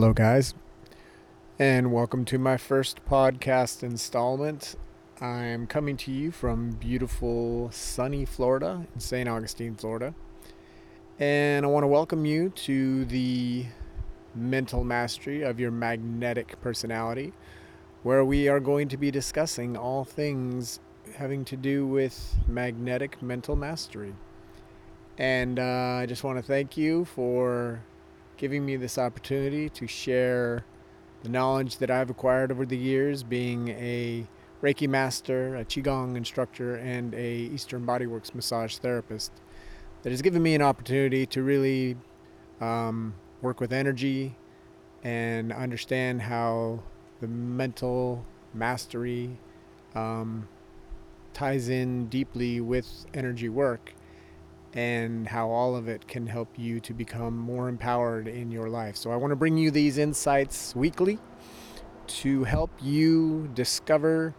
Hello, guys, and welcome to my first podcast installment. I'm coming to you from beautiful, sunny Florida, in St. Augustine, Florida. And I want to welcome you to the mental mastery of your magnetic personality, where we are going to be discussing all things having to do with magnetic mental mastery. And uh, I just want to thank you for giving me this opportunity to share the knowledge that I've acquired over the years, being a Reiki master, a Qigong instructor, and a Eastern Bodyworks massage therapist. That has given me an opportunity to really um, work with energy and understand how the mental mastery um, ties in deeply with energy work and how all of it can help you to become more empowered in your life. So, I want to bring you these insights weekly to help you discover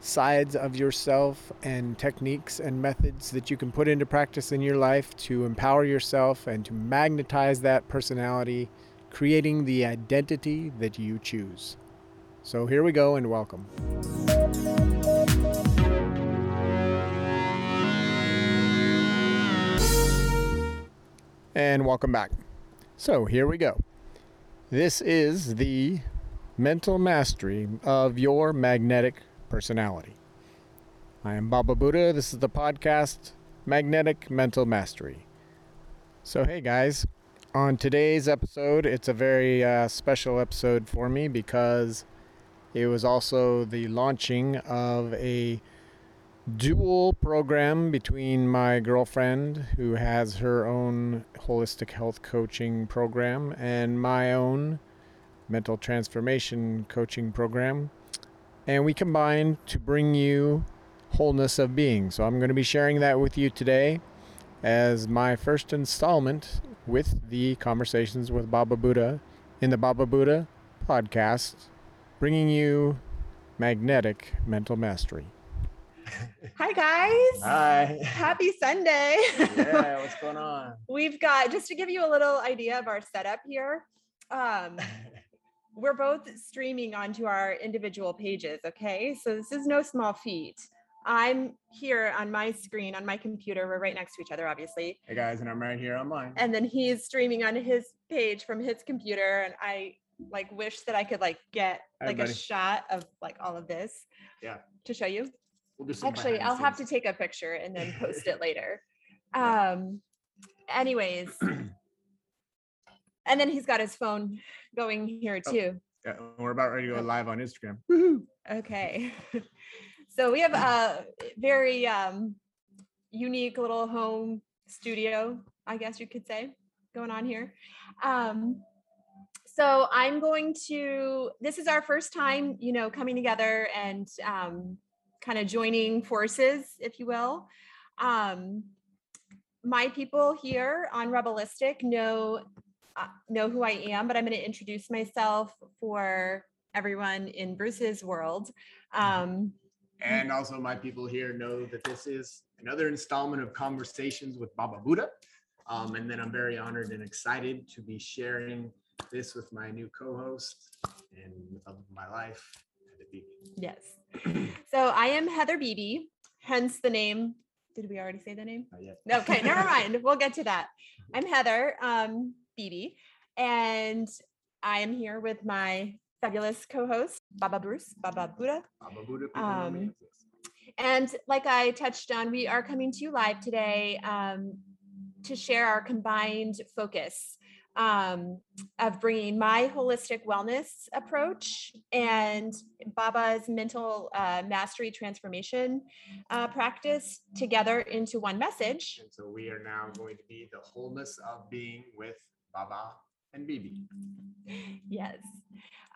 sides of yourself and techniques and methods that you can put into practice in your life to empower yourself and to magnetize that personality, creating the identity that you choose. So, here we go and welcome. And welcome back. So here we go. This is the mental mastery of your magnetic personality. I am Baba Buddha. This is the podcast Magnetic Mental Mastery. So, hey guys, on today's episode, it's a very uh, special episode for me because it was also the launching of a dual program between my girlfriend, who has her own holistic health coaching program, and my own mental transformation coaching program. And we combine to bring you wholeness of being. So I'm going to be sharing that with you today as my first installment with the Conversations with Baba Buddha in the Baba Buddha podcast, bringing you magnetic mental mastery. Hi guys. Hi. Happy Sunday. yeah, what's going on? We've got just to give you a little idea of our setup here. Um, we're both streaming onto our individual pages, okay? So this is no small feat. I'm here on my screen on my computer. We're right next to each other, obviously. Hey guys, and I'm right here online. And then he's streaming on his page from his computer and I like wish that I could like get like buddy. a shot of like all of this. Yeah. To show you. We'll Actually, I'll have to take a picture and then post it later. Um, anyways, and then he's got his phone going here Oh. too. Yeah, we're about ready to go live on Instagram. Okay. so we have a very um, unique little home studio, I guess you could say, going on here. Um, so I'm going to, this is our first time, you know, coming together and um, kind of joining forces, if you will. Um, my people here on Rebelistic know uh, know who I am, but I'm going to introduce myself for everyone in Bruce's world. Um, And also, my people here know that this is another installment of Conversations with Baba Buddha. Um, and then I'm very honored and excited to be sharing this with my new co-host and of my life. Yes. So I am Heather Beebe, hence the name. Did we already say the name? Not yet. Okay, never mind. We'll get to that. I'm Heather um, Beebe, and I am here with my fabulous co-host, Baba Bruce, Baba Buddha. Baba Buddha, people know me Um. And like I touched on, we are coming to you live today um, to share our combined focus um, of bringing my holistic wellness approach and Baba's mental uh, mastery transformation uh, practice together into one message. And so we are now going to be the wholeness of being with Baba and Bibi. Yes.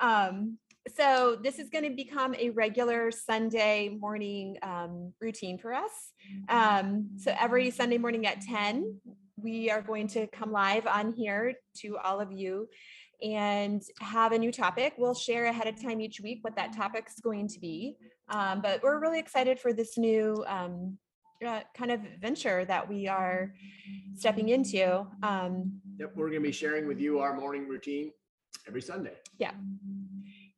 Um, so this is going to become a regular Sunday morning um, routine for us. Um, so every Sunday morning at 10, we are going to come live on here to all of you and have a new topic. We'll share ahead of time each week what that topic's going to be. Um, but we're really excited for this new um, uh, kind of venture that we are stepping into. Um, Yep, we're going to be sharing with you our morning routine every Sunday. Yeah.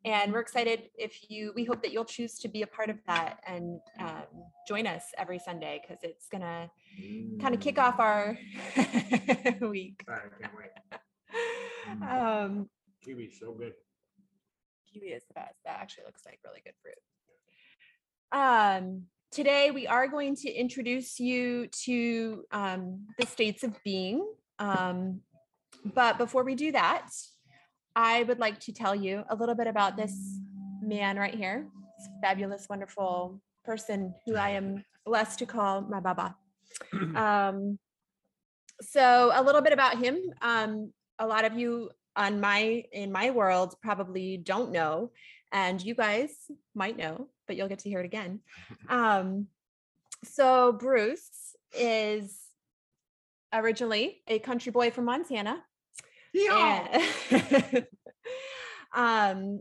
And we're excited if you, we hope that you'll choose to be a part of that and um, join us every Sunday because it's going to kind of kick off our week. Sorry, I can't wait. Um, Kiwi, so good. kiwi is the best. That actually looks like really good fruit. Um, today we are going to introduce you to um, the states of being. Um, but before we do that, I would like to tell you a little bit about this man right here, this fabulous, wonderful person who I am blessed to call my Baba. Um, so a little bit about him. Um, a lot of you on my in my world probably don't know, and you guys might know, but you'll get to hear it again. Um, so Bruce is originally a country boy from Montana. And- um,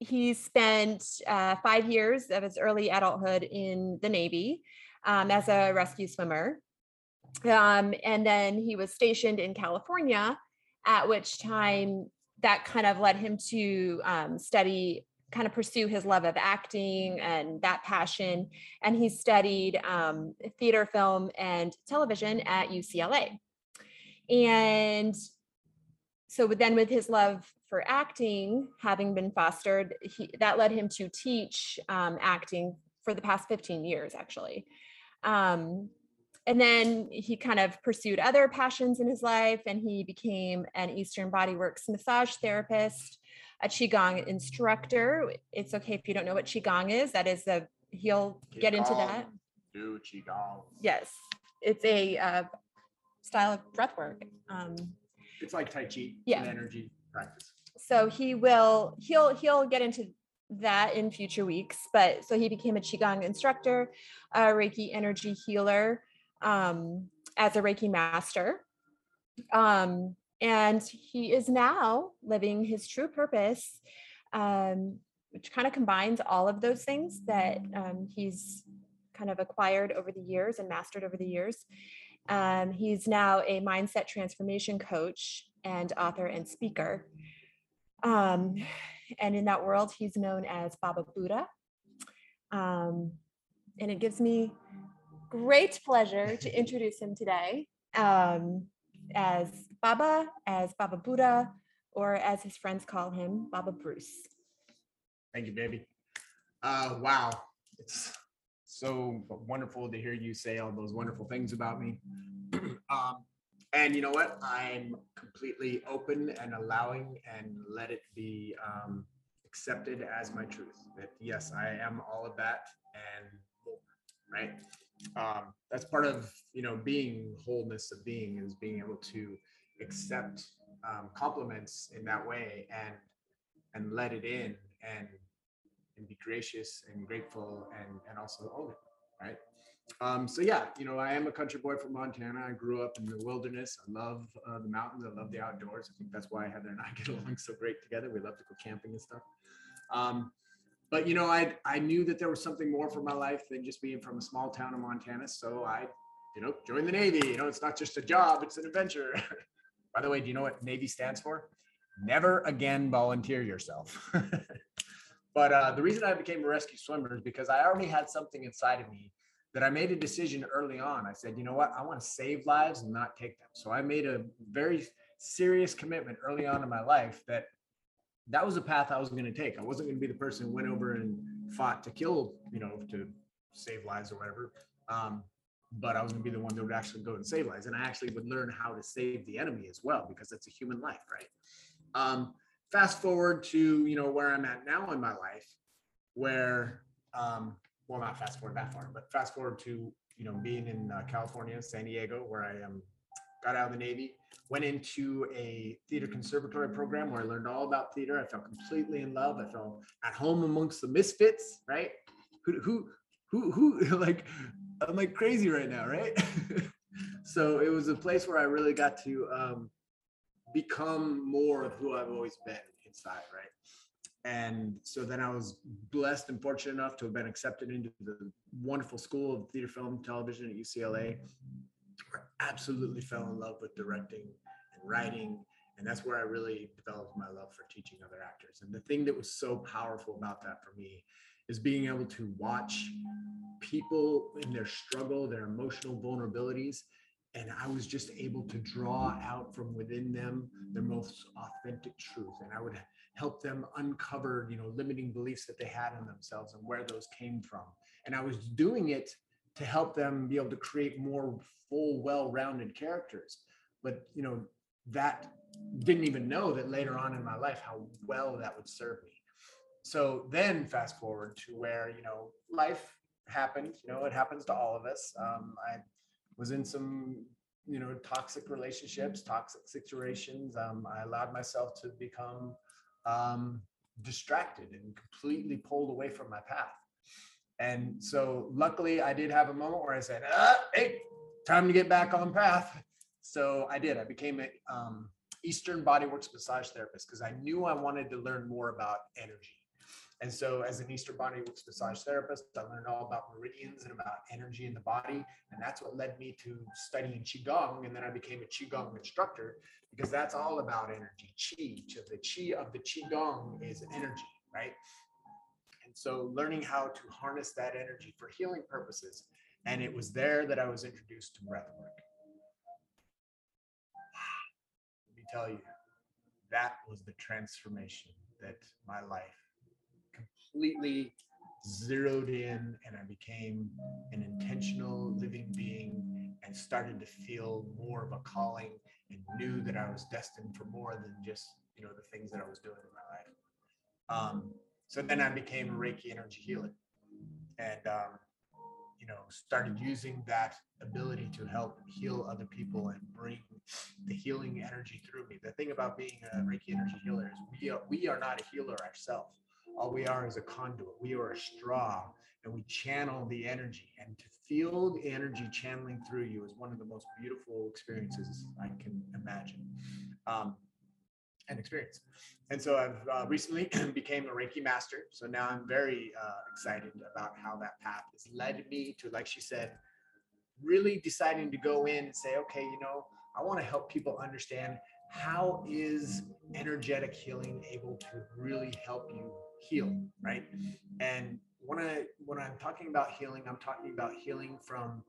he spent uh, five years of his early adulthood in the Navy um, as a rescue swimmer. Um, and then he was stationed in California, at which time that kind of led him to um, study, kind of pursue his love of acting and that passion. And he studied um, theater, film, and television at UCLA. And so but then with his love for acting having been fostered he, that led him to teach um, acting for the past 15 years actually. Um, and then he kind of pursued other passions in his life and he became an eastern bodyworks massage therapist a qigong instructor. It's okay if you don't know what qigong is. That is a he'll get into that. Do qigong. yes. It's a uh, style of breath work. Um, It's like Tai Chi. Yeah. An energy practice. so he will he'll he'll get into that in future weeks but so he became a qigong instructor a reiki energy healer um, as a reiki master um, and he is now living his true purpose um, which kind of combines all of those things that um, he's kind of acquired over the years and mastered over the years um, he's now a mindset transformation coach and author and speaker um, and in that world, he's known as Baba Buddha. Um, and it gives me great pleasure to introduce him today um, as Baba, as Baba Buddha, or as his friends call him, Baba Bruce. Thank you, baby. Uh, wow. It's so wonderful to hear you say all those wonderful things about me. um, and you know what? I'm completely open and allowing and let it be um, accepted as my truth. That yes, I am all of that and right? Um, that's part of you know being wholeness of being is being able to accept um, compliments in that way and and let it in and and be gracious and grateful and and also own it right? Um so yeah you know i am a country boy from montana. I grew up in the wilderness. I love uh, the mountains. I love the outdoors. I think that's why heather and i get along so great together. We love to go camping and stuff. Um but you know i i knew that there was something more for my life than just being from a small town in montana. So i you know joined the navy. You know it's not just a job it's an adventure. By the way do you know what navy stands for? Never again volunteer yourself But uh, the reason I became a rescue swimmer is because I already had something inside of me that I made a decision early on. I said, you know what? I want to save lives and not take them. So I made a very serious commitment early on in my life that that was a path I was going to take. I wasn't going to be the person who went over and fought to kill, you know, to save lives or whatever. Um, but I was going to be the one that would actually go and save lives. And I actually would learn how to save the enemy as well, because it's a human life, right? Um, fast forward to you know where i'm at now in my life where um well not fast forward that far but fast forward to you know being in uh, california san diego where i am got out of the navy went into a theater conservatory program where i learned all about theater. I felt completely in love. I felt at home amongst the misfits right? Who who who, who like i'm like crazy right now right? So it was a place where i really got to um become more of who I've always been inside, right? And so then I was blessed and fortunate enough to have been accepted into the wonderful school of theater, film, television at UCLA. Where I absolutely fell in love with directing and writing And that's where I really developed my love for teaching other actors. And the thing that was so powerful about that for me is being able to watch people in their struggle, their emotional vulnerabilities. And I was just able to draw out from within them their most authentic truth. And I would help them uncover, you know, limiting beliefs that they had in themselves and where those came from. And I was doing it to help them be able to create more full, well-rounded characters. But you know, that didn't even know that later on in my life how well that would serve me. So then fast forward to where, you know, life happened, you know, it happens to all of us. Um, I was in some, you know, toxic relationships, toxic situations. Um, I allowed myself to become um, distracted and completely pulled away from my path. And so luckily I did have a moment where I said, ah, hey, time to get back on path. So I did. I became a um, Eastern Bodyworks massage therapist because I knew I wanted to learn more about energy. And so, as an Eastern Bodyworks massage therapist, I learned all about meridians and about energy in the body. And that's what led me to studying Qigong. And then I became a Qigong instructor because that's all about energy. Qi, the Qi of the Qigong is energy, right? And so, learning how to harness that energy for healing purposes. And it was there that I was introduced to breath work. Let me tell you, that was the transformation that my life completely zeroed in and I became an intentional living being and started to feel more of a calling and knew that I was destined for more than just, you know, the things that I was doing in my life. Um, so then I became a Reiki energy healer and, um, you know, started using that ability to help heal other people and bring the healing energy through me. The thing about being a Reiki energy healer is we are, we are not a healer ourselves all we are is a conduit. We are a straw and we channel the energy. And to feel the energy channeling through you is one of the most beautiful experiences I can imagine um, and experience. And so I've uh, recently became a Reiki master. So now I'm very uh, excited about how that path has led me to, like she said, really deciding to go in and say, okay, you know, I want to help people understand how is energetic healing able to really help you heal, right? And when I when I'm talking about healing, I'm talking about healing from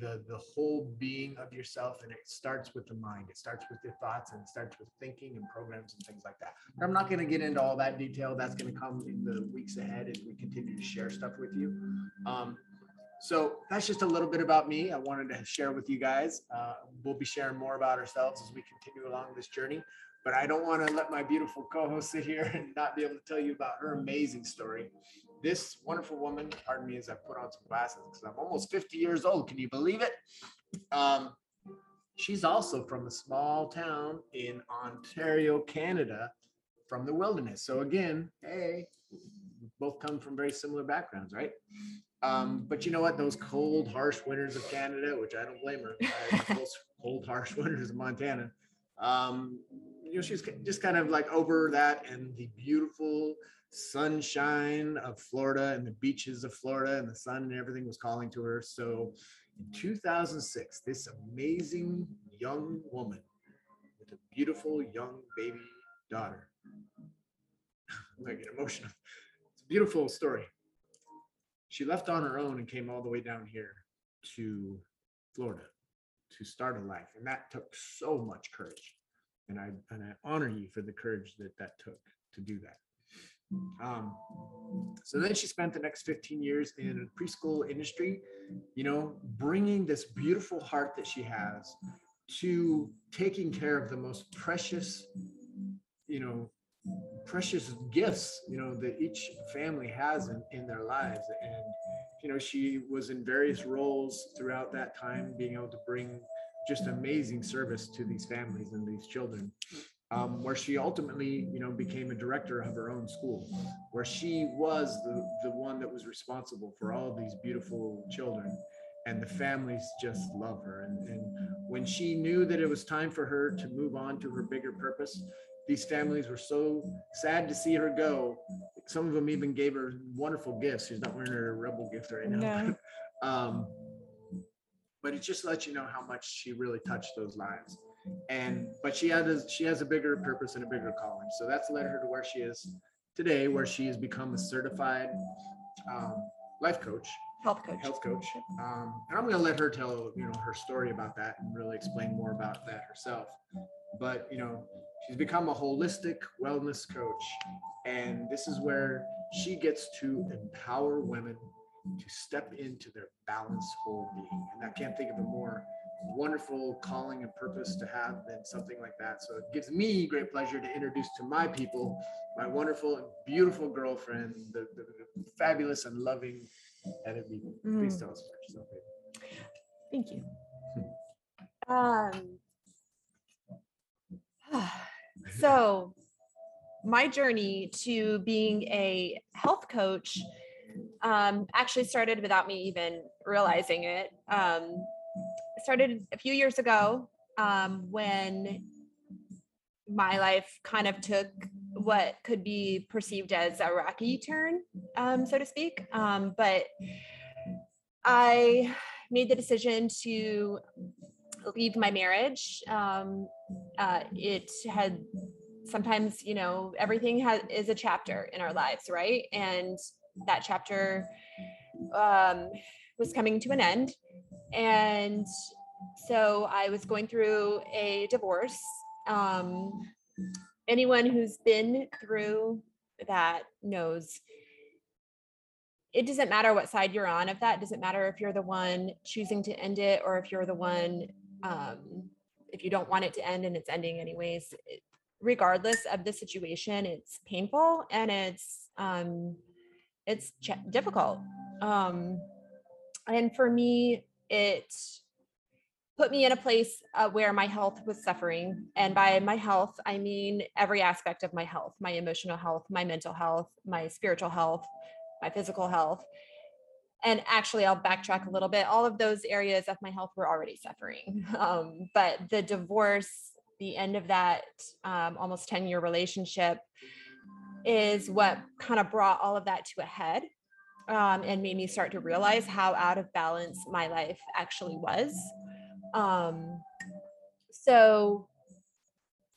the the whole being of yourself and it starts with the mind. It starts with your thoughts and it starts with thinking and programs and things like that. But i'm not going to get into all that detail. That's going to come in the weeks ahead as we continue to share stuff with you. Um, so that's just a little bit about me. I wanted to share with you guys. Uh, we'll be sharing more about ourselves as we continue along this journey but I don't want to let my beautiful co-host sit here and not be able to tell you about her amazing story. This wonderful woman, pardon me as I put on some glasses because I'm almost 50 years old. Can you believe it? Um, she's also from a small town in Ontario, Canada, from the wilderness. So again, hey, both come from very similar backgrounds, right? Um, but you know what? Those cold, harsh winters of Canada, which I don't blame her, those cold, harsh winters of Montana, um, you know, she's just kind of like over that and the beautiful sunshine of Florida and the beaches of Florida and the sun and everything was calling to her. So in 2006, this amazing young woman with a beautiful young baby daughter, I get emotional. It's a beautiful story. She left on her own and came all the way down here to Florida to start a life. And that took so much courage and I and I honor you for the courage that that took to do that. Um, so then she spent the next 15 years in preschool industry, you know, bringing this beautiful heart that she has to taking care of the most precious, you know, precious gifts, you know, that each family has in, in their lives. And, you know, she was in various roles throughout that time, being able to bring just amazing service to these families and these children. Um, where she ultimately, you know, became a director of her own school, where she was the, the one that was responsible for all of these beautiful children. And the families just love her. And, and when she knew that it was time for her to move on to her bigger purpose, these families were so sad to see her go. Some of them even gave her wonderful gifts. She's not wearing her rebel gift right now. No. um, but it just lets you know how much she really touched those lives. and but she has she has a bigger purpose and a bigger calling. So that's led her to where she is today, where she has become a certified um, life coach, health coach. health coach. Um, and I'm going to let her tell you know her story about that and really explain more about that herself. But you know, she's become a holistic wellness coach, and this is where she gets to empower women to step into their balanced whole being. And I can't think of a more wonderful calling and purpose to have than something like that. So it gives me great pleasure to introduce to my people my wonderful and beautiful girlfriend, the, the, the fabulous and loving Heather Beaton. Please Mm. tell us about yourself. baby. Thank you. Um, so, my journey to being a health coach um, actually started without me even realizing it. Um, started a few years ago um, when my life kind of took what could be perceived as a rocky turn, um, so to speak. Um, but I made the decision to leave my marriage. Um, uh, it had sometimes, you know, everything has is a chapter in our lives, right? And that chapter um, was coming to an end, and so I was going through a divorce. Um, anyone who's been through that knows it doesn't matter what side you're on of that. It doesn't matter if you're the one choosing to end it or if you're the one, um, if you don't want it to end and it's ending anyways. It, regardless of the situation, it's painful and it's um, it's ch- difficult. Um, and for me, it put me in a place uh, where my health was suffering. And by my health, I mean every aspect of my health my emotional health, my mental health, my spiritual health, my physical health. And actually, I'll backtrack a little bit. All of those areas of my health were already suffering. Um, but the divorce, the end of that um, almost 10 year relationship, is what kind of brought all of that to a head um, and made me start to realize how out of balance my life actually was. Um, so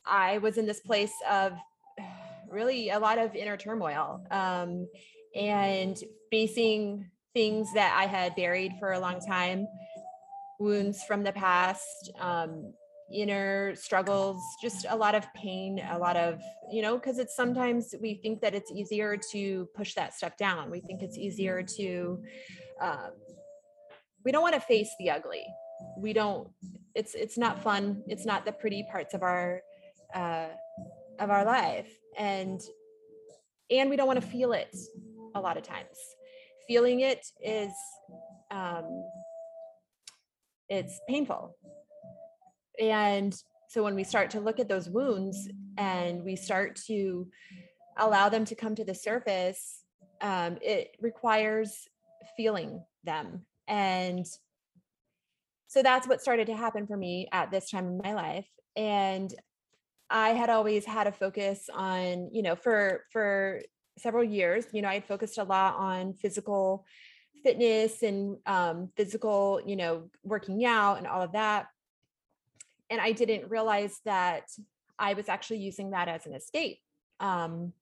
I was in this place of really a lot of inner turmoil um, and facing things that I had buried for a long time, wounds from the past, um, inner struggles, just a lot of pain, a lot of, you know, because it's sometimes we think that it's easier to push that stuff down. We think it's easier to, um, we don't want to face the ugly. We don't, it's, it's not fun. It's not the pretty parts of our, uh, of our life. And, and we don't want to feel it a lot of times. Feeling it is, um, it's painful and so when we start to look at those wounds and we start to allow them to come to the surface, um, it requires feeling them. And so that's what started to happen for me at this time in my life. And I had always had a focus on, you know, for for several years, you know, I had focused a lot on physical fitness and um, physical, you know, working out and all of that and I didn't realize that I was actually using that as an escape. Um,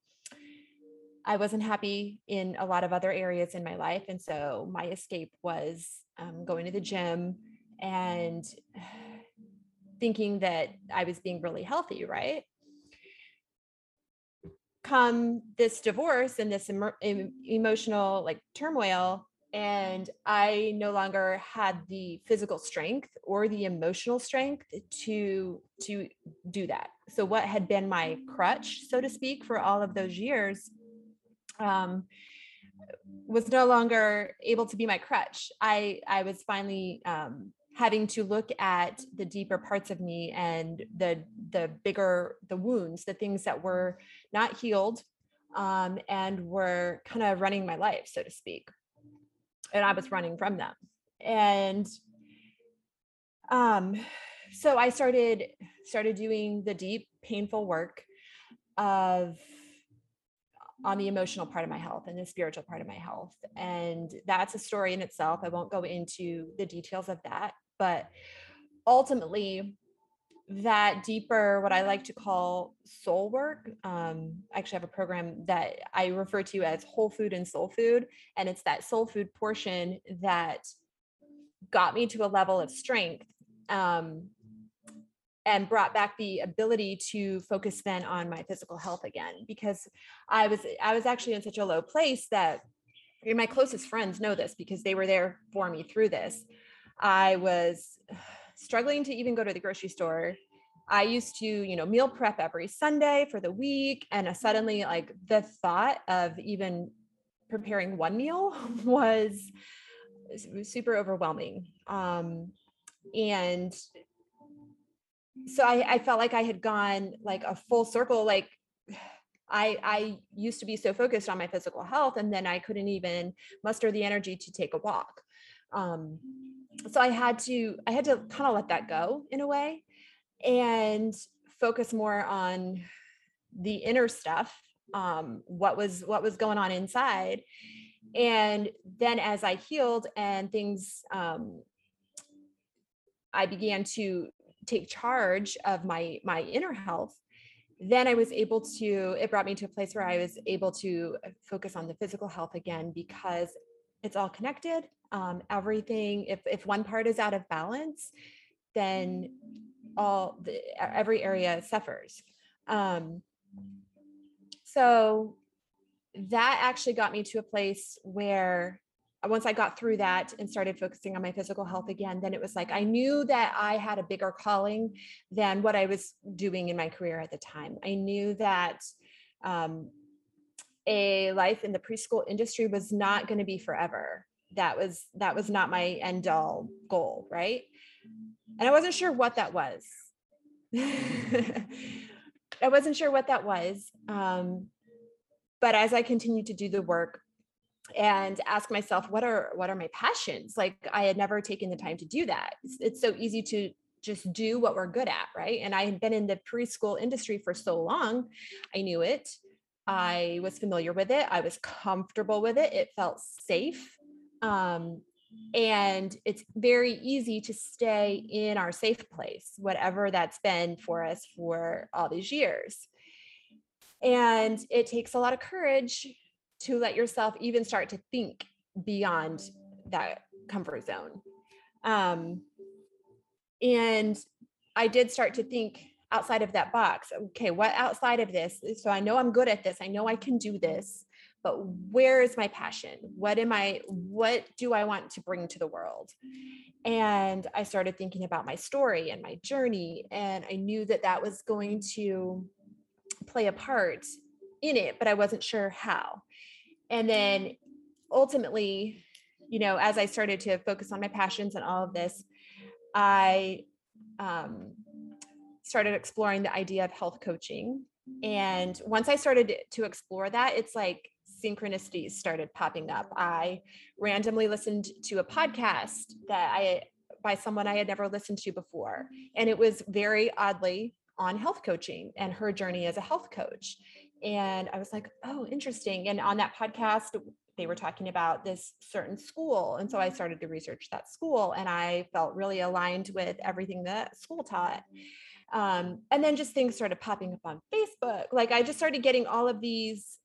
I wasn't happy in a lot of other areas in my life. And so my escape was um, going to the gym and thinking that I was being really healthy, right? Come this divorce and this emo- em- emotional like turmoil, and i no longer had the physical strength or the emotional strength to to do that. So what had been my crutch so to speak for all of those years um was no longer able to be my crutch. I i was finally um having to look at the deeper parts of me and the the bigger the wounds the things that were not healed um, and were kind of running my life so to speak and I was running from them. And um, so I started started doing the deep, painful work of on the emotional part of my health and the spiritual part of my health. And that's a story in itself. I won't go into the details of that, but ultimately that deeper, what I like to call soul work. Um, I actually have a program that I refer to as whole food and soul food. And it's that soul food portion that got me to a level of strength um, and brought back the ability to focus then on my physical health again because I was I was actually in such a low place that my closest friends know this because they were there for me through this. I was struggling to even go to the grocery store. I used to, you know, meal prep every Sunday for the week. And uh, suddenly, like the thought of even preparing one meal was super overwhelming. Um, and so I, I felt like I had gone like a full circle. Like I, I used to be so focused on my physical health, and then I couldn't even muster the energy to take a walk. Um, so I had to I had to kind of let that go in a way and focus more on the inner stuff um, what was what was going on inside. And then as i healed and things um, i began to take charge of my my inner health then i was able to it brought me to a place where i was able to focus on the physical health again because it's all connected um, everything if if one part is out of balance then all the, every area suffers um, so that actually got me to a place where uh, once I got through that and started focusing on my physical health again, then it was like I knew that I had a bigger calling than what I was doing in my career at the time. I knew that um, a life in the preschool industry was not going to be forever. That was that was not my end all goal, right? And I wasn't sure what that was. I wasn't sure what that was. Um, but as I continued to do the work, and ask myself what are what are my passions like i had never taken the time to do that it's, it's, so easy to just do what we're good at right and i had been in the preschool industry for so long i knew it i was familiar with it i was comfortable with it it felt safe um, and it's very easy to stay in our safe place whatever that's been for us for all these years and it takes a lot of courage to let yourself even start to think beyond that comfort zone. Um, and I did start to think outside of that box. Okay, what outside of this? So I know I'm good at this. I know I can do this, but where is my passion? What am I, what do I want to bring to the world? And I started thinking about my story and my journey. And I knew that that was going to play a part in it, but I wasn't sure how. And then ultimately, you know, as I started to focus on my passions and all of this, I um, started exploring the idea of health coaching. And once I started to explore that, it's like synchronicities started popping up. I randomly listened to a podcast that I by someone I had never listened to before. And it was very oddly on health coaching and her journey as a health coach. And I was like, oh, interesting. And on that podcast, they were talking about this certain school. And so I started to research that school and I felt really aligned with everything that school taught. Um, and then just things started popping up on Facebook. Like I just started getting all of these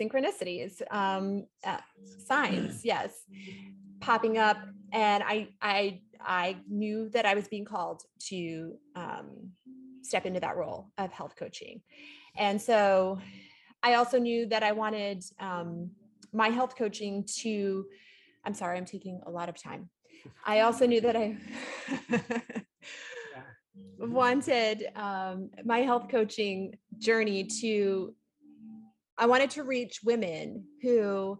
synchronicities, um, uh, signs, yes, popping up. And I, I, I knew that I was being called to um, step into that role of health coaching. And so I also knew that I wanted um, my health coaching to, I'm sorry, I'm taking a lot of time. I also knew that I wanted um, my health coaching journey to, I wanted to reach women who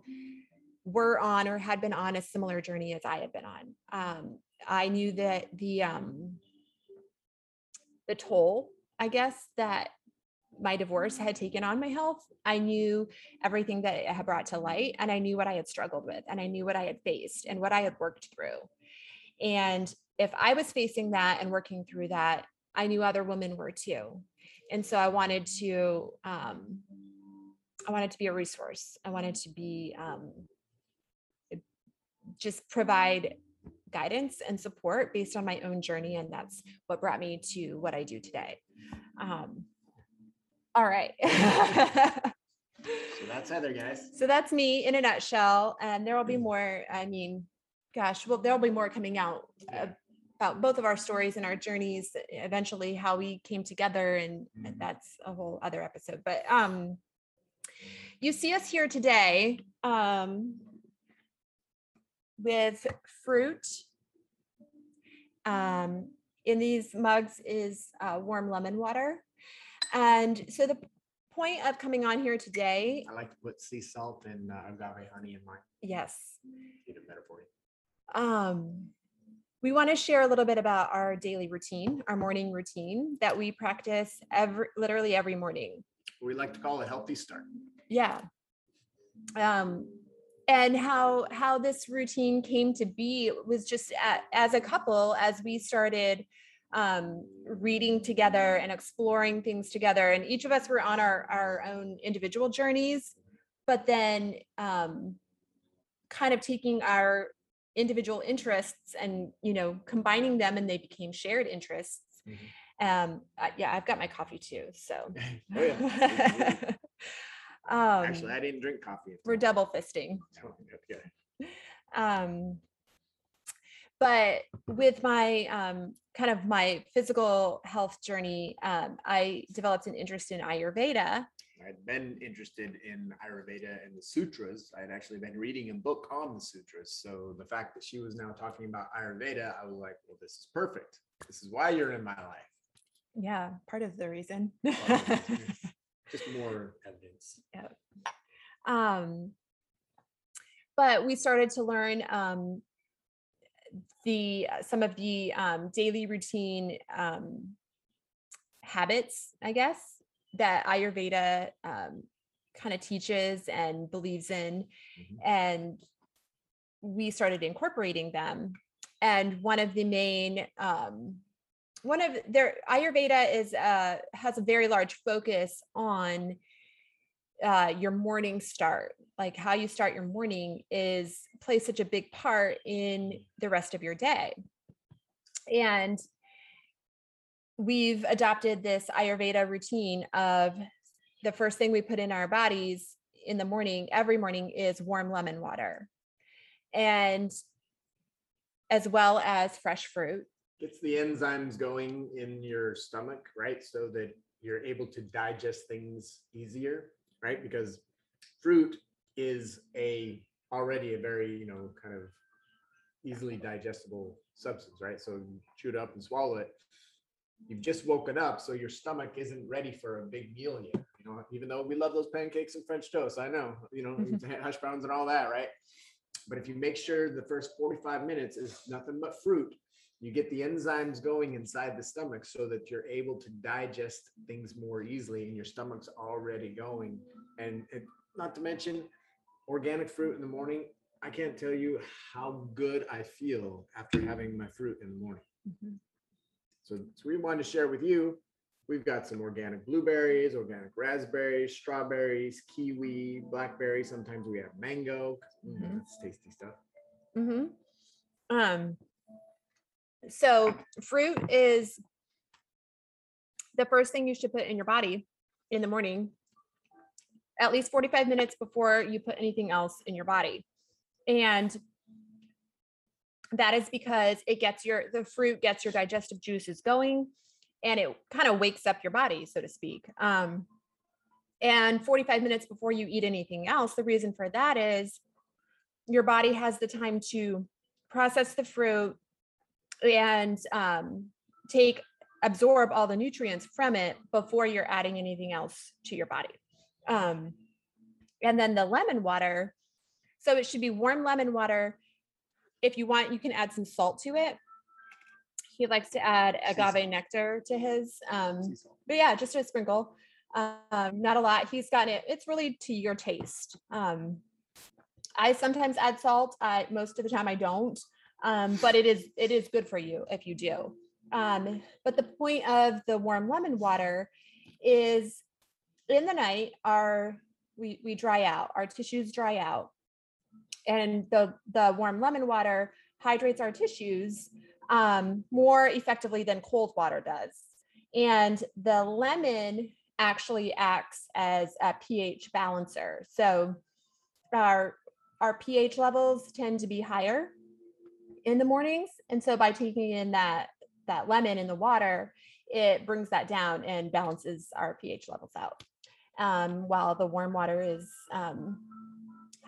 were on or had been on a similar journey as I had been on. Um, I knew that the um, the toll, I guess, that my divorce had taken on my health. I knew everything that it had brought to light, and I knew what I had struggled with, and I knew what I had faced and what I had worked through. And if I was facing that and working through that, I knew other women were too. And so I wanted to, um, I wanted to be a resource. I wanted to be um, just provide guidance and support based on my own journey. And that's what brought me to what I do today. Um, all right. So that's Heather, guys. so that's me in a nutshell. And there will be more. I mean, gosh, well, there'll be more coming out about both of our stories and our journeys, eventually how we came together. And Mhm. that's a whole other episode. But um, you see us here today um, with fruit. Um, in these mugs is uh, warm lemon water. And so the point of coming on here today, I like to put sea salt and uh, agave honey in mine. yes, better for you. um, we want to share a little bit about our daily routine, our morning routine that we practice every literally every morning. We like to call it healthy start. Yeah. Um, and how how this routine came to be was just a as a couple as we started um, reading together and exploring things together and each of us were on our our own individual journeys but then um, kind of taking our individual interests and you know combining them and they became shared interests um uh, yeah i've got my coffee too so oh yeah. um Actually, I didn't drink coffee. we're double fisting okay. um but with my um kind of my physical health journey um i developed an interest in ayurveda I'd been interested in Ayurveda and the sutras. I had actually been reading a book on the sutras. So the fact that she was now talking about Ayurveda, I was like, well, this is perfect. This is why you're in my life. yeah part of the reason Just more evidence. um but we started to learn um the uh, some of the um, daily routine um, habits i guess that ayurveda um, kind of teaches and believes in Mhm. and we started incorporating them and one of the main um, one of their ayurveda is uh, has a very large focus on uh, your morning start. Like how you start your morning is plays such a big part in the rest of your day. And we've adopted this ayurveda routine of the first thing we put in our bodies in the morning every morning is warm lemon water. And as well as fresh fruit Gets the enzymes going in your stomach, right? So that you're able to digest things easier, right? Because fruit is a already a very, you know, kind of easily digestible substance, right? So you chew it up and swallow it. You've just woken up, so your stomach isn't ready for a big meal yet. You know, even though we love those pancakes and French toast, I know, you know, hash browns and all that, right? But if you make sure the first 45 minutes is nothing but fruit, you get the enzymes going inside the stomach so that you're able to digest things more easily and your stomach's already going. And it, not to mention organic fruit in the morning. I can't tell you how good I feel after having my fruit in the morning. So, so we wanted to share with you. We've got some organic blueberries, organic raspberries, strawberries, kiwi, blackberry. Sometimes we have mango mm, Mhm. That's tasty stuff. mm-hmm. Um, so fruit is the first thing you should put in your body in the morning, at least 45 minutes before you put anything else in your body. And that is because it gets your the fruit gets your digestive juices going and it kind of wakes up your body, so to speak. Um, and 45 minutes before you eat anything else, the reason for that is your body has the time to process the fruit and um, take absorb all the nutrients from it before you're adding anything else to your body um, and then the lemon water so it should be warm lemon water if you want you can add some salt to it he likes to add agave nectar to his um, but yeah, just a sprinkle. Um, not a lot. He's got it. It's really to your taste. Um, I sometimes add salt. I most of the time I don't. Um, but it is it is good for you if you do. Um, but the point of the warm lemon water is in the night our we we dry out, our tissues dry out. And the the warm lemon water hydrates our tissues um, more effectively than cold water does. And the lemon actually acts as a pH balancer. So our our pH levels tend to be higher in the mornings. And so by taking in that that lemon in the water, it brings that down and balances our pH levels out. Um, while the warm water is um,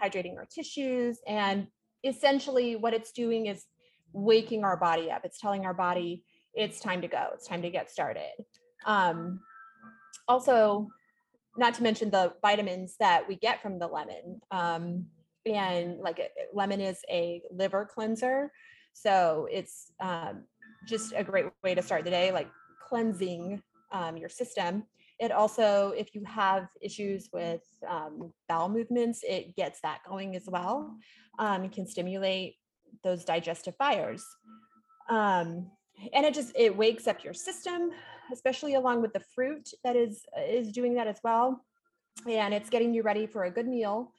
hydrating our tissues. And essentially, what it's doing is waking our body up. It's telling our body it's time to go, it's time to get started. Um, also, not to mention the vitamins that we get from the lemon. Um, and like lemon is a liver cleanser. So it's um, just a great way to start the day, like cleansing um, your system. It also, if you have issues with um, bowel movements, it gets that going as well. Um, it can stimulate those digestive fires. Um, and it just, it wakes up your system, especially along with the fruit that is, is doing that as well. And it's getting you ready for a good meal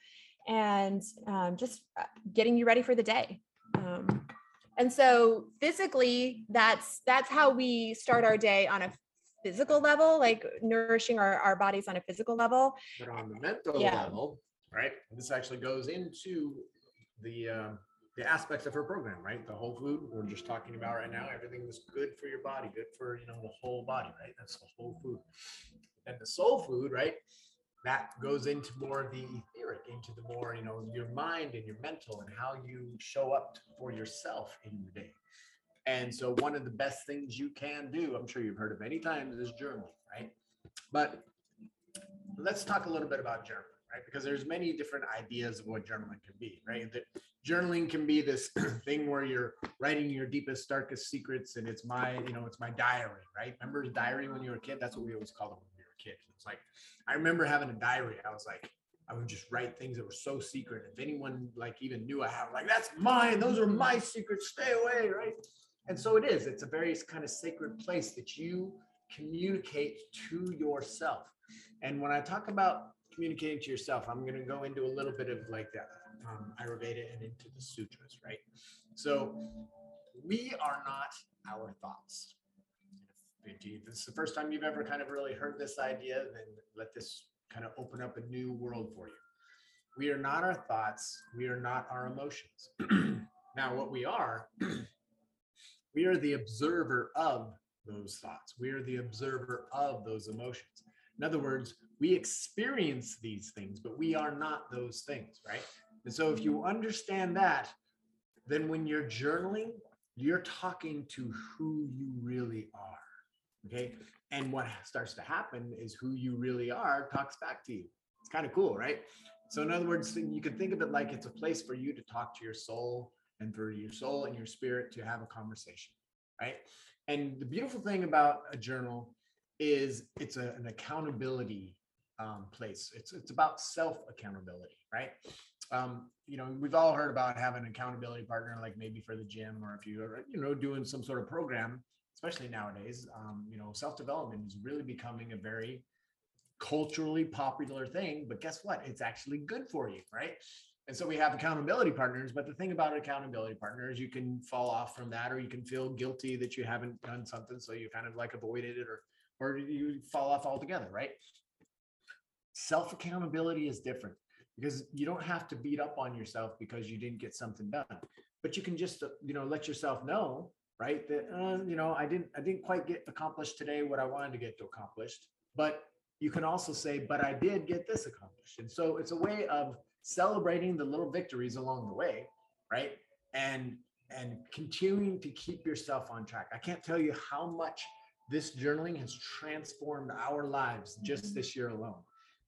and um, just uh, getting you ready for the day. Um, and so physically, that's that's how we start our day on a physical level, like nourishing our, our bodies on a physical level. But on the mental yeah. level, right? This actually goes into the um, the aspects of her program, right? The whole food we're just talking about right now. Everything that's good for your body, good for you know the whole body, right? That's the whole food. And the soul food, right? That goes into more of the etheric, into the more, you know, your mind and your mental and how you show up for yourself in your day. And so one of the best things you can do, I'm sure you've heard of many times, is journaling, right? But let's talk a little bit about journaling, right? Because there's many different ideas of what journaling can be, right? That journaling can be this thing where you're writing your deepest, darkest secrets, and it's my, you know, it's my diary, right? Remember diary when you were a kid? That's what we always call them It's like I remember having a diary. I was like, I would just write things that were so secret. If anyone like even knew I have, like that's mine. Those are my secrets. Stay away, right? And so it is. It's a very kind of sacred place that you communicate to yourself. And when I talk about communicating to yourself, I'm going to go into a little bit of like the um, Ayurveda and into the sutras, right? So we are not our thoughts if this is the first time you've ever kind of really heard this idea, then let this kind of open up a new world for you. We are not our thoughts, we are not our emotions. now, what we are, we are the observer of those thoughts, we are the observer of those emotions. In other words, we experience these things, but we are not those things, right? And so, if you understand that, then when you're journaling, you're talking to who you really are. Okay. And what starts to happen is who you really are talks back to you. It's kind of cool, right? So, in other words, you can think of it like it's a place for you to talk to your soul and for your soul and your spirit to have a conversation, right? And the beautiful thing about a journal is it's a, an accountability um, place. It's it's about self accountability, right? Um, you know, we've all heard about having an accountability partner, like maybe for the gym, or if you are, you know, doing some sort of program especially nowadays, um, you know, self development is really becoming a very culturally popular thing. But guess what? It's actually good for you, right? And so we have accountability partners. But the thing about accountability partners, you can fall off from that, or you can feel guilty that you haven't done something, so you kind of like avoided it, or or you fall off altogether, right? Self accountability is different because you don't have to beat up on yourself because you didn't get something done but you can just you know let yourself know right? That uh, you know, I didn't I didn't quite get accomplished today what I wanted to get to accomplished, but you can also say, but I did get this accomplished. And so it's a way of celebrating the little victories along the way, right? And and continuing to keep yourself on track. I can't tell you how much this journaling has transformed our lives just mm-hmm. this year alone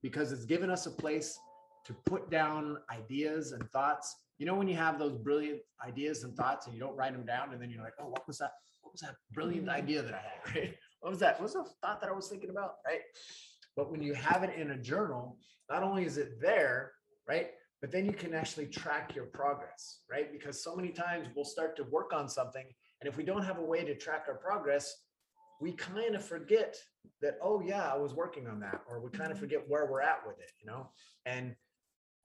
because it's given us a place to put down ideas and thoughts you know when you have those brilliant ideas and thoughts and you don't write them down and then you're like oh what was that? What was that brilliant mm-hmm. idea that i had? Right? What was that? What was the thought that i was thinking about? Right? But when you have it in a journal not only is it there right but then you can actually track your progress right? Because so many times we'll start to work on something and if we don't have a way to track our progress we kind of forget that oh yeah i was working on that or we kind of mm-hmm. forget where we're at with it you know? And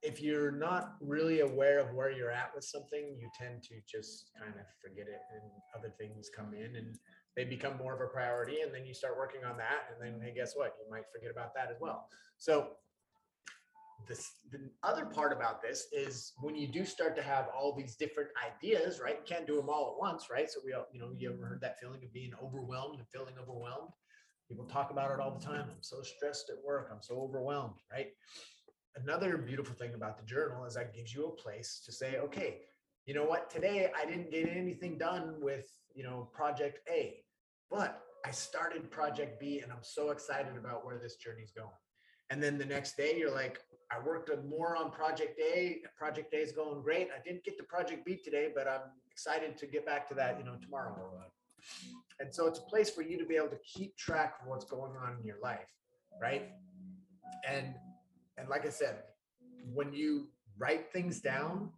if you're not really aware of where you're at with something, you tend to just kind of forget it and other things come in and they become more of a priority. And then you start working on that. And then, hey, guess what? You might forget about that as well. So, this, the other part about this is when you do start to have all these different ideas, right? You can't do them all at once, right? So we, all, you know, you ever heard that feeling of being overwhelmed and feeling overwhelmed? People talk about it all the time. I'm so stressed at work. I'm so overwhelmed, right? Another beautiful thing about the journal is that gives you a place to say, okay, you know what, today I didn't get anything done with, you know, project A, but I started project B and I'm so excited about where this journey's going. And then the next day you're like, I worked more on project A. Project A is going great. I didn't get to project B today, but I'm excited to get back to that, you know, tomorrow. And so it's a place for you to be able to keep track of what's going on in your life, right? And and like I said, when you write things down,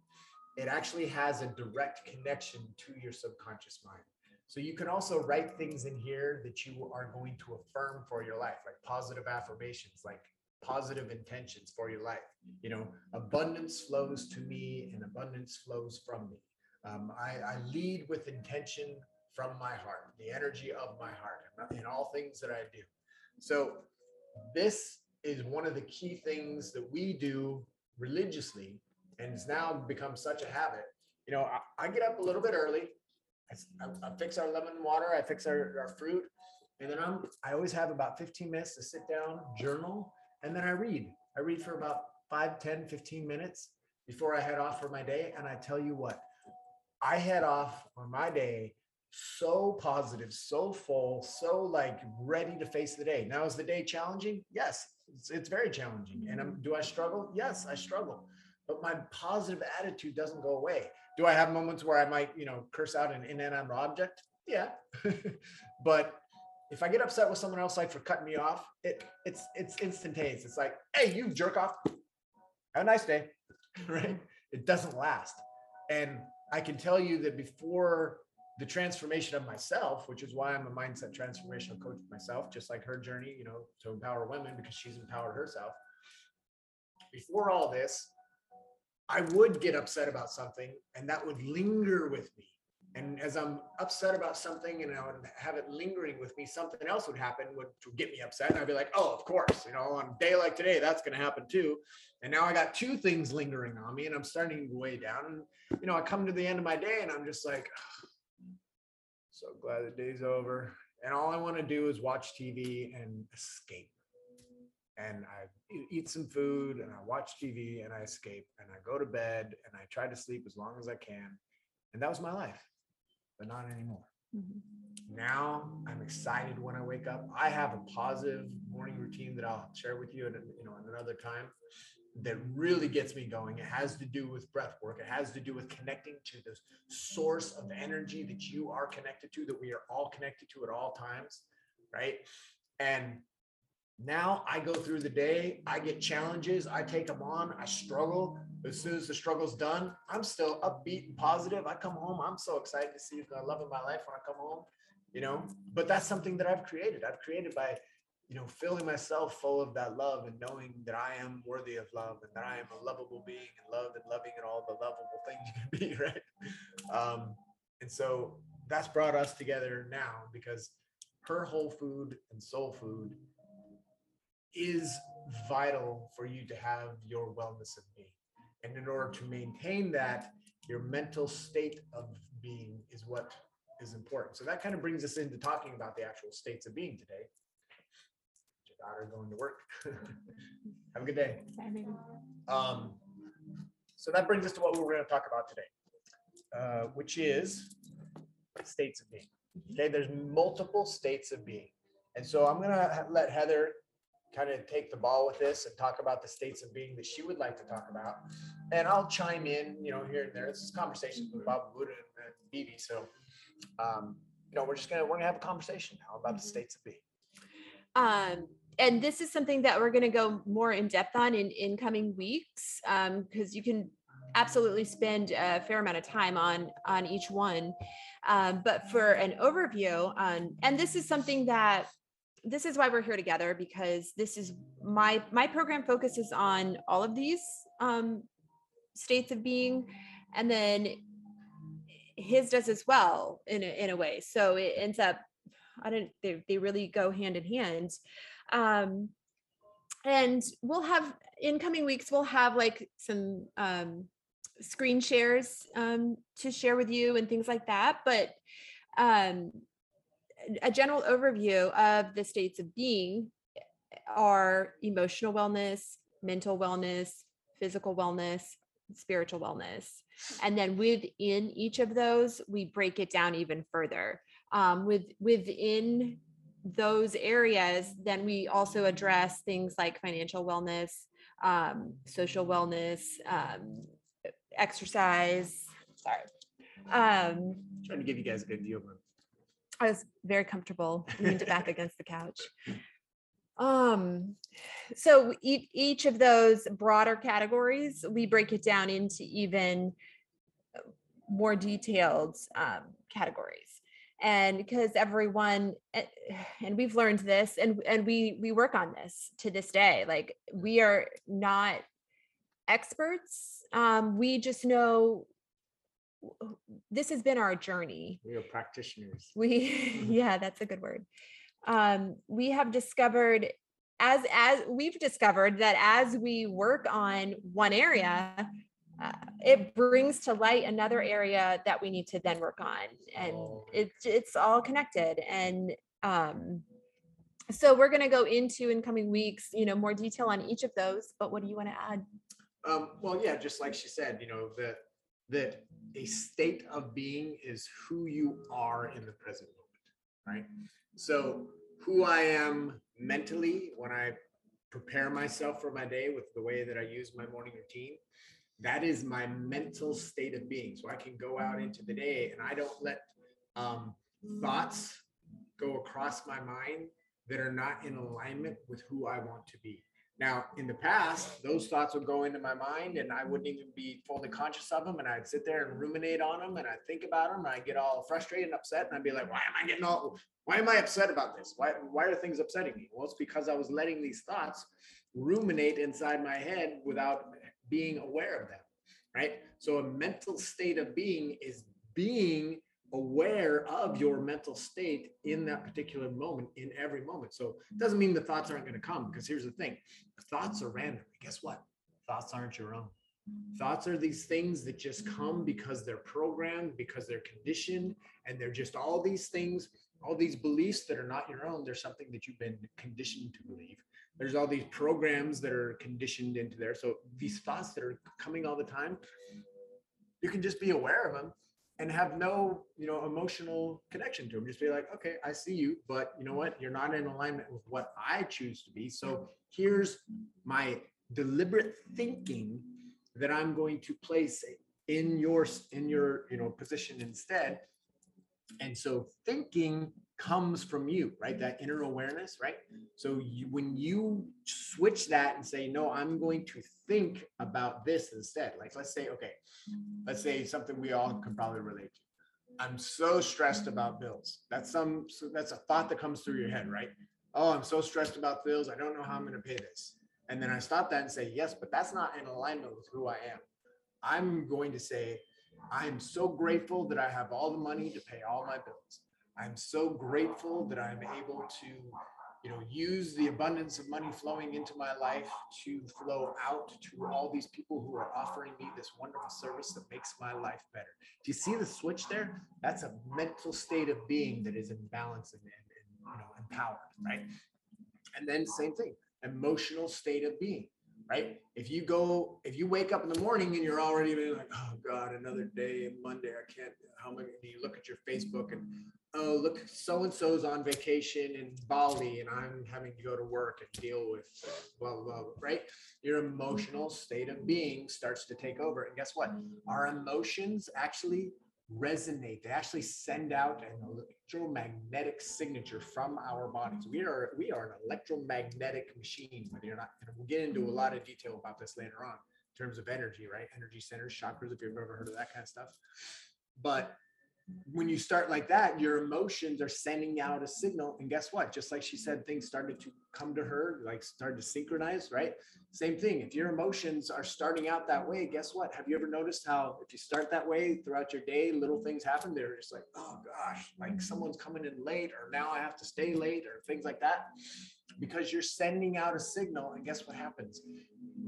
it actually has a direct connection to your subconscious mind. So you can also write things in here that you are going to affirm for your life, like positive affirmations, like positive intentions for your life. You know, abundance flows to me and abundance flows from me. Um, I, I, lead with intention from my heart, the energy of my heart in all things that I do. So this is one of the key things that we do religiously and it's now become such a habit. You know i, I get up a little bit early. I, I, fix our lemon water i fix our, our fruit and then i'm i always have about 15 minutes to sit down journal and then i read. I read for about 5 10 15 minutes before i head off for my day and i tell you what i head off on my day so positive, so full, so like ready to face the day. Now, is the day challenging? Yes, it's, it's very challenging. And I'm, mm-hmm. do I struggle? Yes, I struggle. But my positive attitude doesn't go away. Do I have moments where I might, you know, curse out an inanimate object? Yeah. but if I get upset with someone else, like for cutting me off, it it's it's instantaneous. It's like, hey, you jerk off. Have a nice day. right? It doesn't last. And I can tell you that before the transformation of myself, which is why I'm a mindset transformational coach myself, just like her journey, you know, to empower women because she's empowered herself. Before all this, I would get upset about something and that would linger with me. And as I'm upset about something and I would have it lingering with me, something else would happen would to get me upset. And I'd be like, oh, of course, you know, on a day like today, that's going to happen too. And now I got two things lingering on me and I'm starting to weigh down. And, you know, I come to the end of my day and I'm just like, so glad the day's over. And all I want to do is watch TV and escape. And I eat some food and I watch TV and I escape and I go to bed and I try to sleep as long as I can. And that was my life, but not anymore. Mm-hmm. Now I'm excited when I wake up. I have a positive morning routine that I'll share with you at you know another time that really gets me going. It has to do with breath work. It has to do with connecting to the source of energy that you are connected to, that we are all connected to at all times, right? And now I go through the day, I get challenges, I take them on, I struggle. As soon as the struggle's done, I'm still upbeat and positive. I come home, I'm so excited to see the love of my life when I come home, you know. But that's something that I've created. I've created by you know, filling myself full of that love and knowing that I am worthy of love and that I am a lovable being and loved and loving and all the lovable things you can be, right? Um, and so that's brought us together now because her whole food and soul food is vital for you to have your wellness of being. And in order to maintain that, your mental state of being is what is important. So that kind of brings us into talking about the actual states of being today daughter going to work. Have a good day. Um, so that brings us to what we're going to talk about today, uh, which is states of being. Okay, there's multiple states of being. And so I'm going to let Heather kind of take the ball with this and talk about the states of being that she would like to talk about. And I'll chime in, you know, here and there. This is conversations with Baba Buddha and, and Bibi. So, um, you know, we're just going to, we're going to have a conversation now about the mm-hmm. states of being. Um, and this is something that we're going to go more in depth on in in coming weeks because um, you can absolutely spend a fair amount of time on on each one um, but for an overview and this is something that this is why we're here together because this is my my program focuses on all of these um, states of being, and then his does as well in a, in a way. So it ends up, I don't, they, they really go hand in hand. Um, and we'll have in coming weeks, we'll have like some um, screen shares um, to share with you and things like that. But um, a general overview of the states of being are emotional wellness, mental wellness, physical wellness, spiritual wellness. And then within each of those, we break it down even further. Um, with within those areas, then we also address things like financial wellness, um, social wellness, um, exercise. Sorry. Um, trying to give you guys a good view of them. I was very comfortable leaned back against the couch. Um, so each, each of those broader categories, we break it down into even more detailed um, categories. And because everyone, eh, and we've learned this, and and we we work on this to this day. Like we are not experts. Um, we just know this has been our journey. We are practitioners. We, yeah, that's a good word um, we have discovered as as we've discovered that as we work on one area uh, it brings to light another area that we need to then work on and oh. it's it's all connected and um, so we're going to go into in coming weeks you know more detail on each of those but what do you want to add um, well yeah just like she said you know that that a state of being is who you are in the present moment right so, who I am mentally when I prepare myself for my day with the way that I use my morning routine, that is my mental state of being. So, I can go out into the day and I don't let um, thoughts go across my mind that are not in alignment with who I want to be. Now, in the past, those thoughts would go into my mind and I wouldn't even be fully conscious of them. And I'd sit there and ruminate on them and I'd think about them and I'd get all frustrated and upset. And I'd be like, why am I getting all, why am I upset about this? Why, why are things upsetting me? Well, it's because I was letting these thoughts ruminate inside my head without being aware of them. Right. So a mental state of being is being aware of your mental state in that particular moment in every moment. So it doesn't mean the thoughts aren't going to come because here's the thing thoughts are random. Guess what? Thoughts aren't your own. Thoughts are these things that just come because they're programmed because they're conditioned and they're just all these things all these beliefs that are not your own. They're something that you've been conditioned to believe there's all these programs that are conditioned into there. So these mm-hmm. thoughts that are coming all the time you can just be aware of them and have no you know emotional connection to them just be like okay i see you but you know what? You're not in alignment with what i choose to be. So here's my deliberate thinking that i'm going to place in your in your you know position instead. And so thinking comes from you, right? That inner awareness, right? So you, when you switch that and say, no, I'm going to think about this instead. Like, let's say, okay, let's say something we all can probably relate to. I'm so stressed about bills. That's some, so that's a thought that comes through your head, right? Oh, I'm so stressed about bills. I don't know how I'm going to pay this. And then I stop that and say, yes, but that's not in alignment with who I am. I'm going to say, I am so grateful that I have all the money to pay all my bills. I'm so grateful that I'm able to, you know, use the abundance of money flowing into my life to flow out to all these people who are offering me this wonderful service that makes my life better. Do you see the switch there? That's a mental state of being that is in balance and, and, and you know empowered, right? And then same thing, emotional state of being right? If you go, if you wake up in the morning and you're already like, oh God, another day, Monday, I can't, how many, you look at your Facebook and, oh, look, so-and-so's on vacation in Bali and I'm having to go to work and deal with blah, blah, blah, right? Your emotional state of being starts to take over. And guess what? Our emotions actually resonate. They actually send out an electromagnetic signature from our bodies. We are we are an electromagnetic machine. Whether you're not, and we'll get into a lot of detail about this later on in terms of energy, right? Energy centers, chakras, if you've ever heard of that kind of stuff. But when you start like that, your emotions are sending out a signal. And guess what? Just like she said, things started to come to her, like started to synchronize, right? Same thing. If your emotions are starting out that way, guess what? Have you ever noticed how if you start that way throughout your day, little things happen? They're just like, oh gosh, like someone's coming in late, or now I have to stay late, or things like that. Because you're sending out a signal. And guess what happens?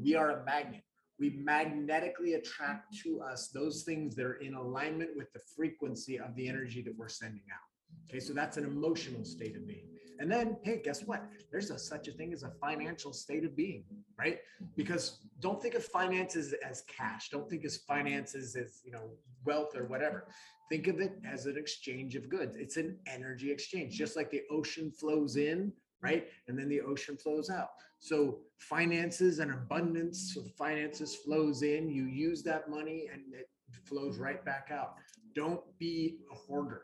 We are a magnet we magnetically attract to us those things that are in alignment with the frequency of the energy that we're sending out. Okay, so that's an emotional state of being. And then, hey, guess what? There's a, such a thing as a financial state of being, right? Because don't think of finances as cash. Don't think of finances as you know wealth or whatever. Think of it as an exchange of goods. It's an energy exchange, just like the ocean flows in, right? And then the ocean flows out. So finances and abundance, so finances flows in, you use that money and it flows right back out. Don't be a hoarder.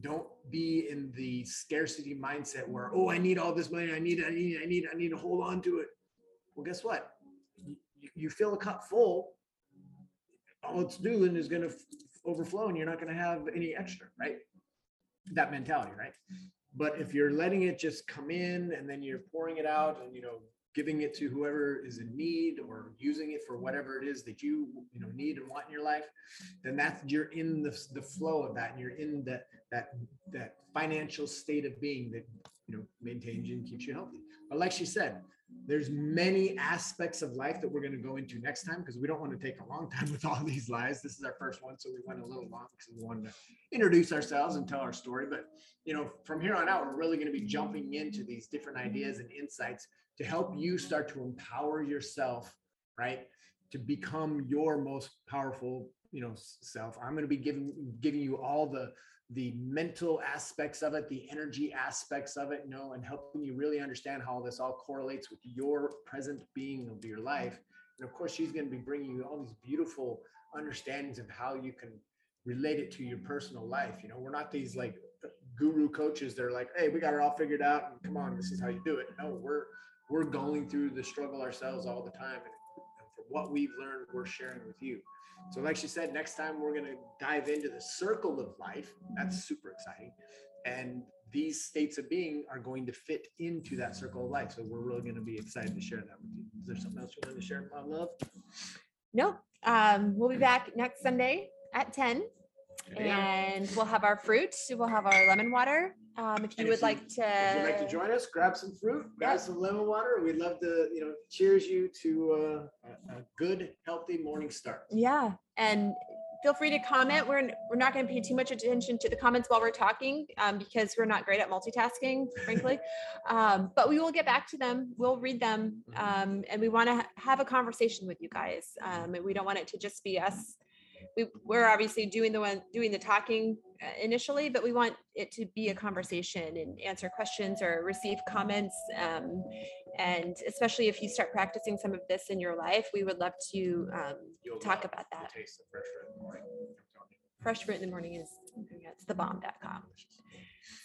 Don't be in the scarcity mindset where, oh, I need all this money. I need, I need, I need, I need to hold on to it. Well, guess what? You, you fill a cup full, all it's doing is going to overflow and you're not going to have any extra, right? That mentality, right? But if you're letting it just come in and then you're pouring it out and, you know, giving it to whoever is in need or using it for whatever it is that you you know need and want in your life then that's you're in the, the flow of that and you're in that that that financial state of being that you know maintains you and keeps you healthy. But like she said there's many aspects of life that we're going to go into next time because we don't want to take a long time with all these lives this is our first one so we went a little long because we wanted to introduce ourselves and tell our story but you know from here on out we're really going to be jumping into these different ideas and insights to help you start to empower yourself, right? To become your most powerful, you know, self. I'm going to be giving giving you all the the mental aspects of it, the energy aspects of it, you know, and helping you really understand how this all correlates with your present being of your life. And of course, she's going to be bringing you all these beautiful understandings of how you can relate it to your personal life. You know, we're not these like guru coaches. They're like, hey, we got it all figured out, and come on, this is how you do it. No, we're we're going through the struggle ourselves all the time. And, what we've learned, we're sharing with you. So, like she said, next time we're going to dive into the circle of life. That's super exciting. And these states of being are going to fit into that circle of life. So, we're really going to be excited to share that with you. Is there something else you want to share, Mom Love? Nope. Um, we'll be back next Sunday at 10 and we'll have our fruit. We'll have our lemon water um, if you And would if you- like If you'd like to to, join us, grab some fruit, grab Yeah. some lemon water. We'd love to, you know, cheers you to uh, a, a good, healthy morning start. yeah, and feel free to comment. We're, we're not going to pay too much attention to the comments while we're talking um, because we're not great at multitasking, frankly. Um, but we will get back to them. We'll read them. Um, and we want to have a conversation with you guys. Um, and we don't want it to just be us. We, we're obviously doing the one, doing the talking initially, but we want it to be a conversation and answer questions or receive comments. Um, and especially if you start practicing some of this in your life, we would love to um, talk about that. Taste of fresh fruit in the morning. I'm telling you. Fresh fruit in the morning is, yeah, it's the bomb.com.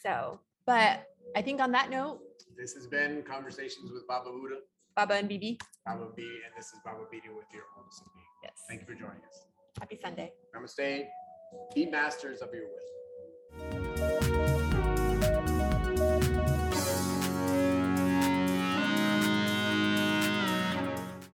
So, but I think on that note, This has been Conversations with Baba Buddha, Baba and BB, Baba B, and this is Baba Bidi with your being. yes, Thank you for joining us. happy Sunday. Namaste. Be masters of your will.